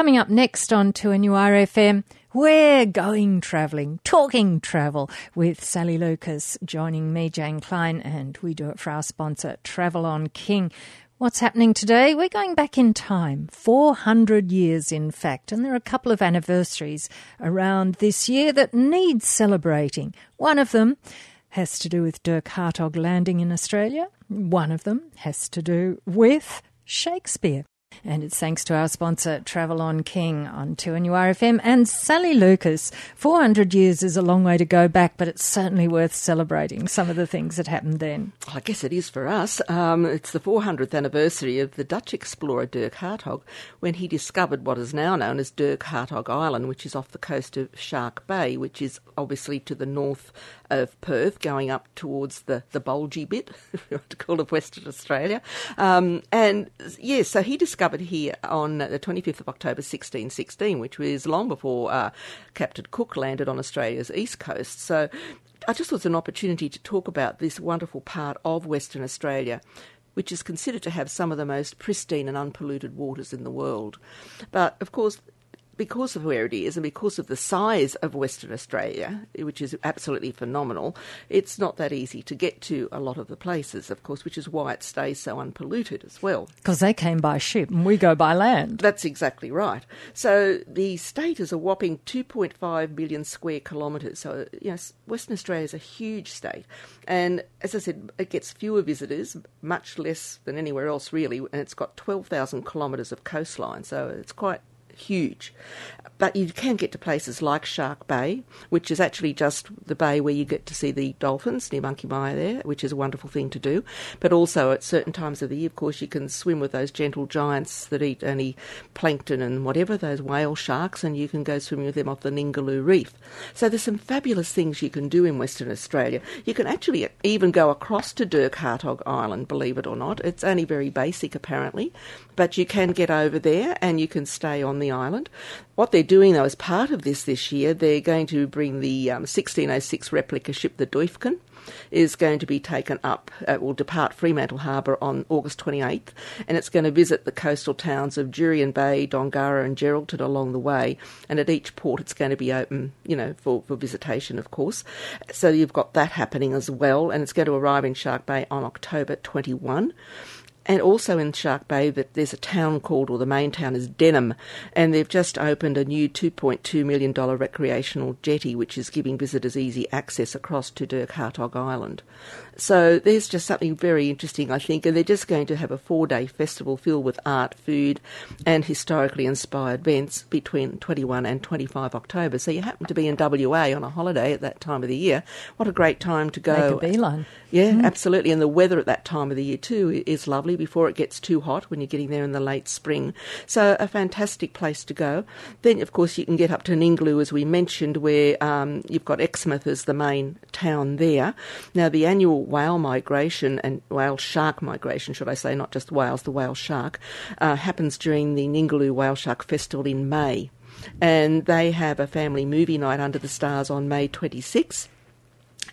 Coming up next on 2NURFM, we're going travelling, talking travel with Sally Lucas joining me, Jane Klein, and we do it for our sponsor, Travel on King. What's happening today? We're going back in time, 400 years in fact, and there are a couple of anniversaries around this year that need celebrating. One of them has to do with Dirk Hartog landing in Australia. One of them has to do with Shakespeare. And it's thanks to our sponsor, Travel on King on 2NURFM and Sally Lucas. 400 years is a long way to go back, but it's certainly worth celebrating some of the things that happened then. I guess it is for us. Um, it's the 400th anniversary of the Dutch explorer Dirk Hartog when he discovered what is now known as Dirk Hartog Island, which is off the coast of Shark Bay, which is obviously to the north of Perth, going up towards the, the bulgy bit, if you want to call it Western Australia. Um, and yes, yeah, so he discovered here on the 25th of October 1616, which was long before uh, Captain Cook landed on Australia's east coast. So I just thought it was an opportunity to talk about this wonderful part of Western Australia which is considered to have some of the most pristine and unpolluted waters in the world. But of course, because of where it is and because of the size of Western Australia, which is absolutely phenomenal, it's not that easy to get to a lot of the places, of course, which is why it stays so unpolluted as well. Because they came by ship and we go by land. That's exactly right. So the state is a whopping 2.5 million square kilometres. So, you know, Western Australia is a huge state. And as I said, it gets fewer visitors, much less than anywhere else, really. And it's got 12,000 kilometres of coastline. So it's quite huge. But you can get to places like Shark Bay, which is actually just the bay where you get to see the dolphins near Monkey Mia there, which is a wonderful thing to do. But also at certain times of the year, of course, you can swim with those gentle giants that eat only plankton and whatever, those whale sharks, and you can go swimming with them off the Ningaloo Reef. So there's some fabulous things you can do in Western Australia. You can actually even go across to Dirk Hartog Island, believe it or not. It's only very basic apparently, but you can get over there and you can stay on the island. What they're doing, though, as part of this this year, they're going to bring the um, 1606 replica ship, the Duyfken, is going to be taken up, uh, will depart Fremantle Harbour on August 28th, and it's going to visit the coastal towns of Jurien Bay, Dongara, and Geraldton along the way. And at each port, it's going to be open, you know, for, for visitation, of course. So you've got that happening as well, and it's going to arrive in Shark Bay on October 21 and also in Shark Bay that there's a town called, or the main town is Denham, and they've just opened a new $2.2 million recreational jetty, which is giving visitors easy access across to Dirk Hartog Island. So there's just something very interesting, I think, and they're just going to have a four day festival filled with art, food, and historically inspired events between 21 and 25 October. So you happen to be in WA on a holiday at that time of the year. What a great time to go. Make a beeline. Yeah, mm. absolutely. And the weather at that time of the year too is lovely before it gets too hot when you're getting there in the late spring. So a fantastic place to go. Then, of course, you can get up to Ningaloo, as we mentioned, where um, you've got Exmouth as the main town there. Now, the annual whale migration and whale shark migration, should I say, not just whales, the whale shark, uh, happens during the Ningaloo Whale Shark Festival in May. And they have a family movie night under the stars on May 26th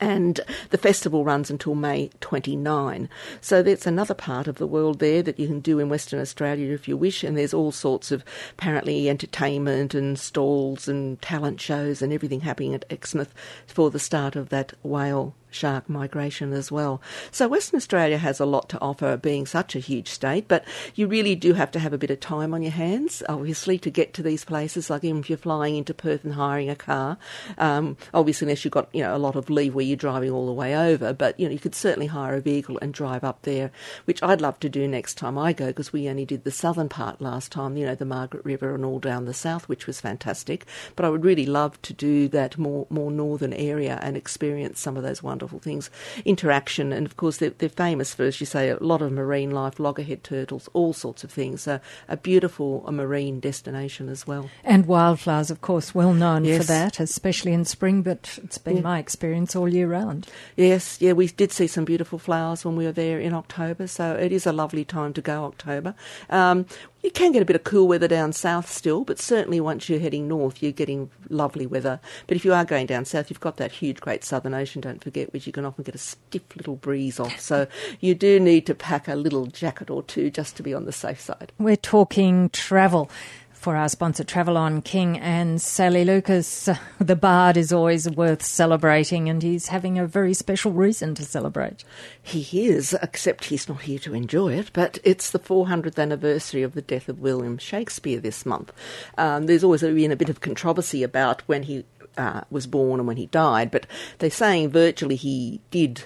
and the festival runs until May 29. So that's another part of the world there that you can do in Western Australia if you wish, and there's all sorts of apparently entertainment and stalls and talent shows and everything happening at Exmouth for the start of that whale shark migration as well. So Western Australia has a lot to offer, being such a huge state, but you really do have to have a bit of time on your hands, obviously, to get to these places. Like even if you're flying into Perth and hiring a car, um, obviously unless you've got you know a lot of leave where you're driving all the way over, but you know you could certainly hire a vehicle and drive up there, which I'd love to do next time I go because we only did the southern part last time, you know the Margaret River and all down the south, which was fantastic. But I would really love to do that more more northern area and experience some of those wonderful wonderful things. Interaction, and of course, they're, they're famous for, as you say, a lot of marine life, loggerhead turtles, all sorts of things. So a beautiful a marine destination as well. And wildflowers, of course, well known yes. for that, especially in spring, but it's been yeah. my experience all year round. Yes, yeah, we did see some beautiful flowers when we were there in October, so it is a lovely time to go October. Um, you can get a bit of cool weather down south still, but certainly once you're heading north, you're getting lovely weather. But if you are going down south, you've got that huge, great southern ocean, don't forget, which you can often get a stiff little breeze off. So you do need to pack a little jacket or two just to be on the safe side. We're talking travel. For our sponsor, Travel on King and Sally Lucas, the Bard is always worth celebrating, and he's having a very special reason to celebrate. He is, except he's not here to enjoy it, but it's the 400th anniversary of the death of William Shakespeare this month. Um, there's always been a bit of controversy about when he uh, was born and when he died, but they're saying virtually he did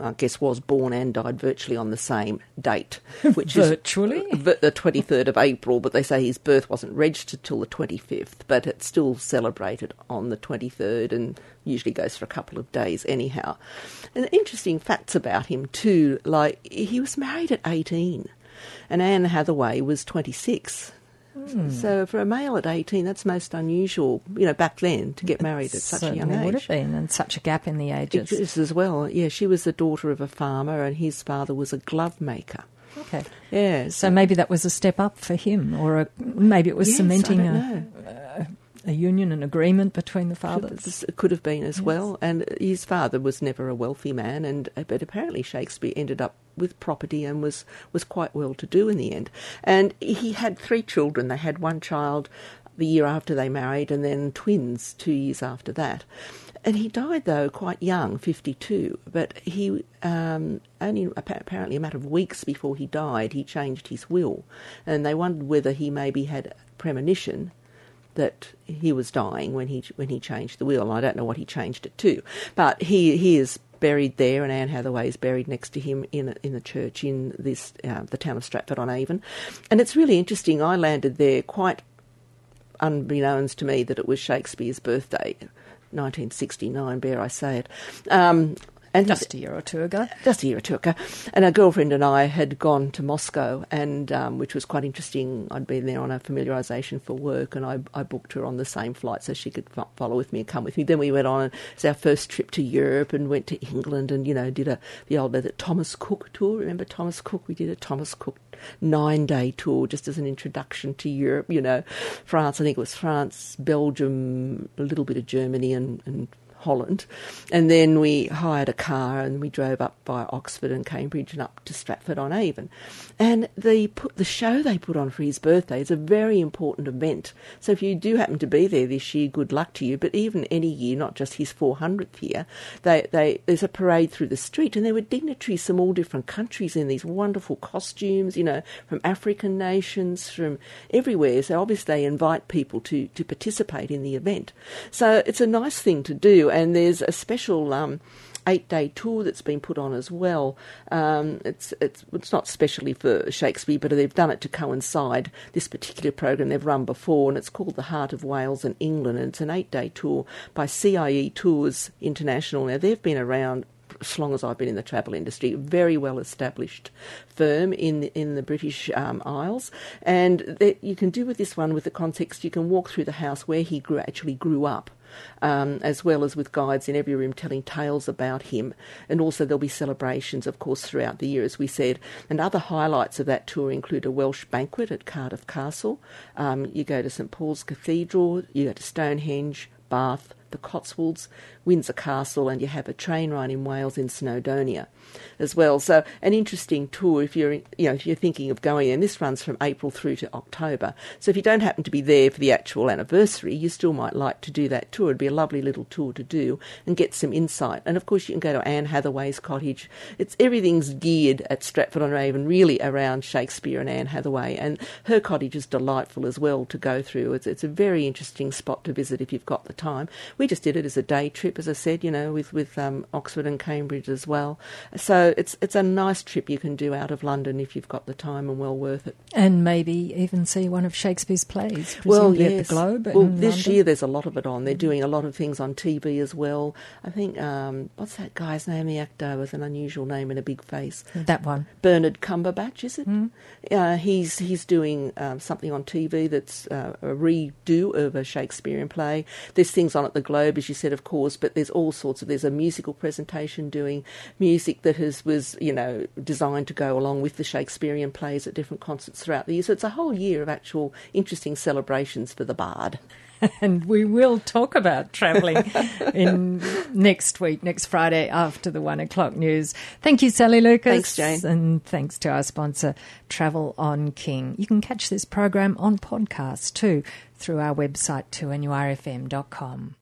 I guess, was born and died virtually on the same date, which virtually? is the 23rd of April, but they say his birth wasn't registered till the 25th, but it's still celebrated on the 23rd and usually goes for a couple of days anyhow. And interesting facts about him too, like he was married at 18 and Anne Hathaway was 26. Mm. So for a male at 18, that's most unusual, you know, back then to get married at such a young age. would have been, and such a gap in the ages. It is as well. Yeah, she was the daughter of a farmer, and his father was a glove maker. Okay. Yeah. So, so maybe that was a step up for him, or a, maybe it was yes, cementing a, a, a, union, an agreement between the fathers. It could have been as yes. well. And his father was never a wealthy man, and but apparently Shakespeare ended up with property and was, was quite well to do in the end. And he had three children. They had one child the year after they married, and then twins two years after that. And he died, though, quite young, 52. But he um, only apparently a matter of weeks before he died, he changed his will. And they wondered whether he maybe had premonition that he was dying when he when he changed the will. I don't know what he changed it to, but he he is buried there, and Anne Hathaway is buried next to him in in the church in this uh, the town of Stratford on Avon, and it's really interesting. I landed there quite unbeknownst to me that it was Shakespeare's birthday. 1969, bear I say it. Um, and just a year or two ago. Just a year or two ago. And a girlfriend and I had gone to Moscow, and um, which was quite interesting. I'd been there on a familiarisation for work, and I, I, booked her on the same flight so she could follow with me and come with me. Then we went on, it was our first trip to Europe, and went to England, and, you know, did a the old the Thomas Cook tour. Remember Thomas Cook? We did a Thomas Cook nine day tour just as an introduction to Europe, you know. France, I think it was France, Belgium, a little bit of Germany, and, and Holland. And then we hired a car and we drove up by Oxford and Cambridge and up to Stratford on Avon. And the put the show they put on for his birthday is a very important event. So if you do happen to be there this year, good luck to you. But even any year, not just his 400th year, they, they there's a parade through the street and there were dignitaries from all different countries in these wonderful costumes, you know, from African nations, from everywhere. So obviously they invite people to, to participate in the event. So it's a nice thing to do and there's a special. Um, eight day tour that's been put on as well. Um, it's, it's, it's not specially for Shakespeare, but they've done it to coincide this particular program they've run before, and it's called The Heart of Wales and England, and it's an eight day tour by CIE Tours International. Now, they've been around as long as I've been in the travel industry, very well established firm in in the British um, Isles, and you can do with this one with the context. You can walk through the house where he grew, actually grew up um, as well as with guides in every room telling tales about him. And also there'll be celebrations, of course, throughout the year, as we said. And other highlights of that tour include a Welsh banquet at Cardiff Castle. Um, you go to St Paul's Cathedral, you go to Stonehenge, Bath, the Cotswolds, Windsor Castle, and you have a train ride in Wales in Snowdonia as well. So an interesting tour if you're you know if you're thinking of going. And this runs from April through to October. So if you don't happen to be there for the actual anniversary, you still might like to do that tour. It'd be a lovely little tour to do and get some insight. And of course, you can go to Anne Hathaway's cottage. It's everything's geared at Stratford on Avon really around Shakespeare and Anne Hathaway, and her cottage is delightful as well to go through. It's it's a very interesting spot to visit if you've got the time. We just did it as a day trip, as I said, you know, with with um, Oxford and Cambridge as well. So it's it's a nice trip you can do out of London if you've got the time and well worth it. And maybe even see one of Shakespeare's plays. Well, yes. at the Globe. Well, this London. year there's a lot of it on. They're doing a lot of things on TV as well. I think um, what's that guy's name? The actor with an unusual name and a big face. That one. Bernard Cumberbatch, is it? Mm. Uh, he's he's doing um, something on TV that's uh, a redo of a Shakespearean play. There's things on at the globe, as you said, of course, but there's all sorts of, there's a musical presentation doing music that has, was, you know, designed to go along with the Shakespearean plays at different concerts throughout the year. So it's a whole year of actual interesting celebrations for the bard. and we will talk about travelling in next week, next Friday after the one o'clock news. Thank you, Sally Lucas. Thanks, Jane. And thanks to our sponsor, Travel on King. You can catch this program on podcast too through our website, 2NURFM.com.